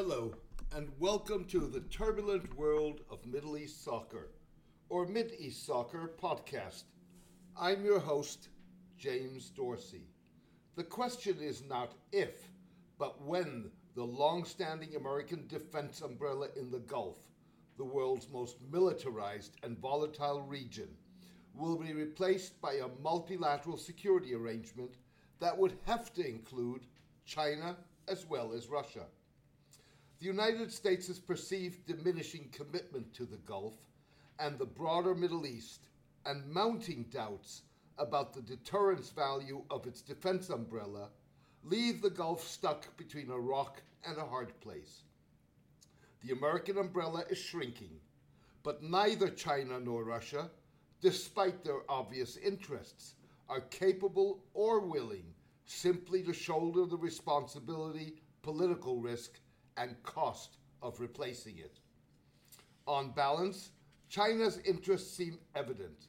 Hello, and welcome to the turbulent world of Middle East soccer, or Mid East Soccer podcast. I'm your host, James Dorsey. The question is not if, but when the long standing American defense umbrella in the Gulf, the world's most militarized and volatile region, will be replaced by a multilateral security arrangement that would have to include China as well as Russia. The United States' perceived diminishing commitment to the Gulf and the broader Middle East, and mounting doubts about the deterrence value of its defense umbrella, leave the Gulf stuck between a rock and a hard place. The American umbrella is shrinking, but neither China nor Russia, despite their obvious interests, are capable or willing simply to shoulder the responsibility, political risk, and cost of replacing it. On balance, China's interests seem evident.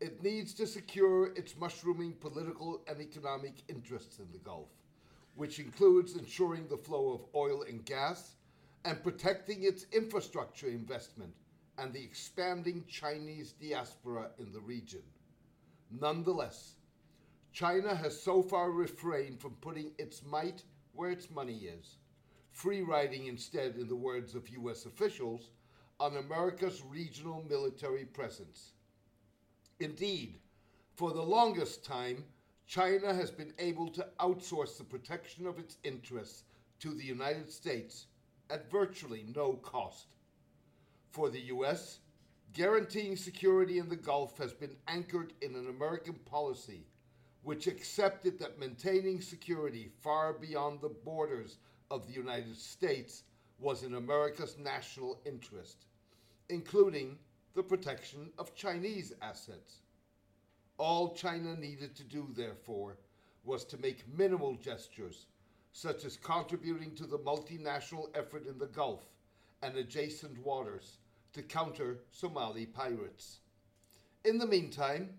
It needs to secure its mushrooming political and economic interests in the Gulf, which includes ensuring the flow of oil and gas and protecting its infrastructure investment and the expanding Chinese diaspora in the region. Nonetheless, China has so far refrained from putting its might where its money is, free riding instead, in the words of U.S. officials, on America's regional military presence. Indeed, for the longest time, China has been able to outsource the protection of its interests to the United States at virtually no cost. For the U.S., guaranteeing security in the Gulf has been anchored in an American policy which accepted that maintaining security far beyond the borders of the United States was in America's national interest, including the protection of Chinese assets. All China needed to do, therefore, was to make minimal gestures, such as contributing to the multinational effort in the Gulf and adjacent waters to counter Somali pirates. In the meantime,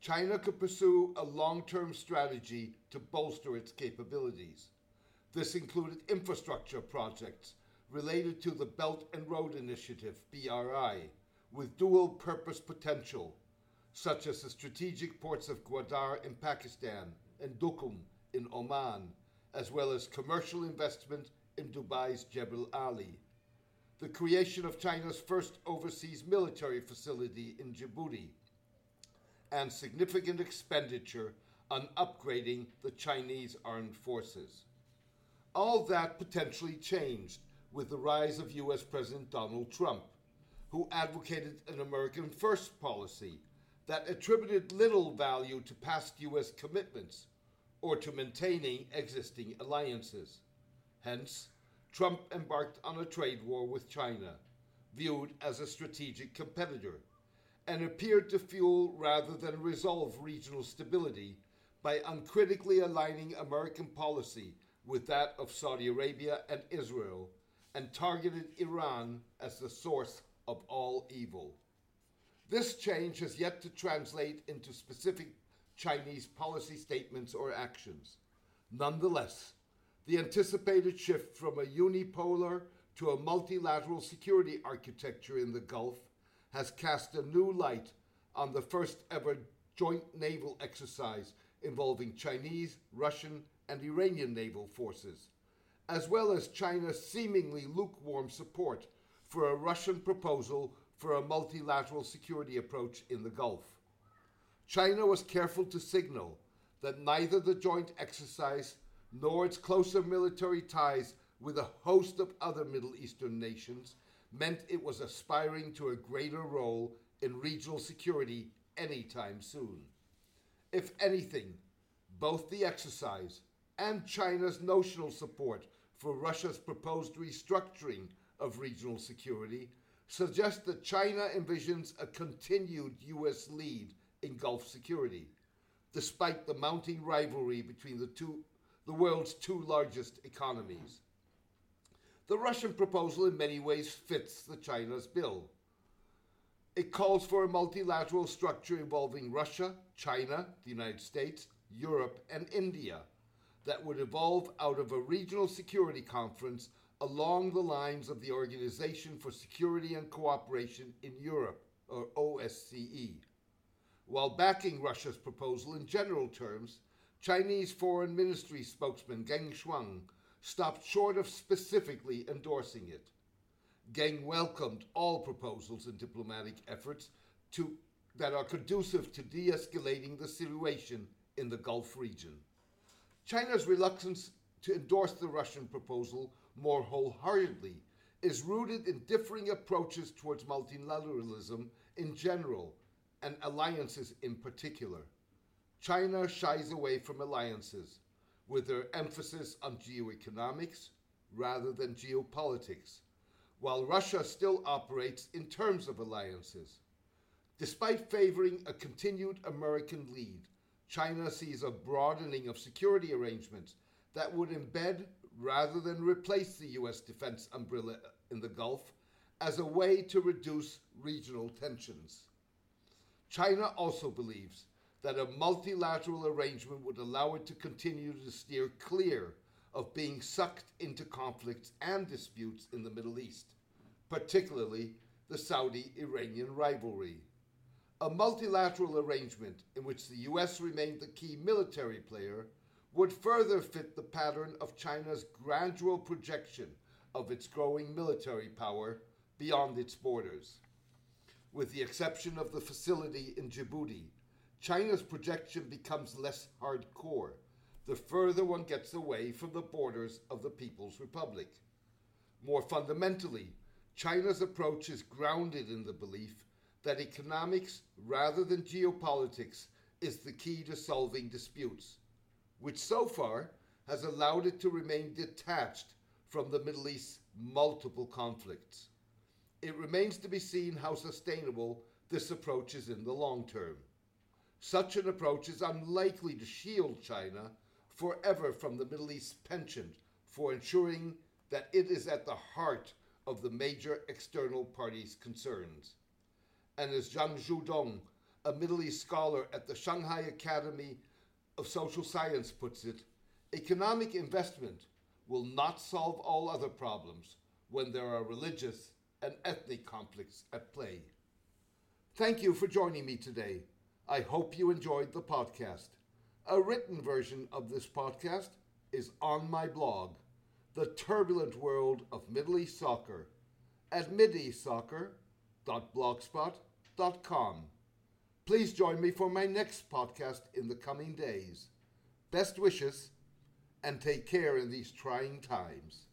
China could pursue a long term strategy to bolster its capabilities. This included infrastructure projects related to the Belt and Road Initiative, BRI, with dual purpose potential, such as the strategic ports of Gwadar in Pakistan and Duqm in Oman, as well as commercial investment in Dubai's Jebel Ali. The creation of China's first overseas military facility in Djibouti, and significant expenditure on upgrading the Chinese armed forces. All that potentially changed with the rise of US President Donald Trump, who advocated an American first policy that attributed little value to past US commitments or to maintaining existing alliances. Hence, Trump embarked on a trade war with China, viewed as a strategic competitor, and appeared to fuel rather than resolve regional stability by uncritically aligning American policy with that of Saudi Arabia and Israel and targeted Iran as the source of all evil. This change has yet to translate into specific Chinese policy statements or actions. Nonetheless, the anticipated shift from a unipolar to a multilateral security architecture in the Gulf has cast a new light on the first ever joint naval exercise involving Chinese, Russian, and Iranian naval forces, as well as China's seemingly lukewarm support for a Russian proposal for a multilateral security approach in the Gulf. China was careful to signal that neither the joint exercise nor its closer military ties with a host of other Middle Eastern nations meant it was aspiring to a greater role in regional security anytime soon. If anything, both the exercise and China's notional support for Russia's proposed restructuring of regional security suggest that China envisions a continued U.S. lead in Gulf security, despite the mounting rivalry between the, two, the world's two largest economies. The Russian proposal in many ways fits the China's bill. It calls for a multilateral structure involving Russia, China, the United States, Europe, and India that would evolve out of a regional security conference along the lines of the Organization for Security and Cooperation in Europe, or OSCE. While backing Russia's proposal in general terms, Chinese Foreign Ministry spokesman Geng Shuang stopped short of specifically endorsing it. Geng welcomed all proposals and diplomatic efforts to, that are conducive to de escalating the situation in the Gulf region. China's reluctance to endorse the Russian proposal more wholeheartedly is rooted in differing approaches towards multilateralism in general and alliances in particular. China shies away from alliances, with their emphasis on geoeconomics rather than geopolitics, while Russia still operates in terms of alliances. Despite favoring a continued American lead, China sees a broadening of security arrangements that would embed rather than replace the U.S. defense umbrella in the Gulf as a way to reduce regional tensions. China also believes that a multilateral arrangement would allow it to continue to steer clear of being sucked into conflicts and disputes in the Middle East, particularly the Saudi Iranian rivalry. A multilateral arrangement in which the US remained the key military player would further fit the pattern of China's gradual projection of its growing military power beyond its borders. With the exception of the facility in Djibouti, China's projection becomes less hardcore the further one gets away from the borders of the People's Republic. More fundamentally, China's approach is grounded in the belief that economics rather than geopolitics is the key to solving disputes which so far has allowed it to remain detached from the Middle East's multiple conflicts. It remains to be seen how sustainable this approach is in the long term. Such an approach is unlikely to shield China forever from the Middle East's penchant for ensuring that it is at the heart of the major external parties' concerns. And as Zhang Zhudong, a Middle East scholar at the Shanghai Academy of social science puts it, economic investment will not solve all other problems when there are religious and ethnic conflicts at play. Thank you for joining me today. I hope you enjoyed the podcast. A written version of this podcast is on my blog, The Turbulent World of Middle East Soccer, at mideastsoccer.blogspot.com. Please join me for my next podcast in the coming days. Best wishes and take care in these trying times.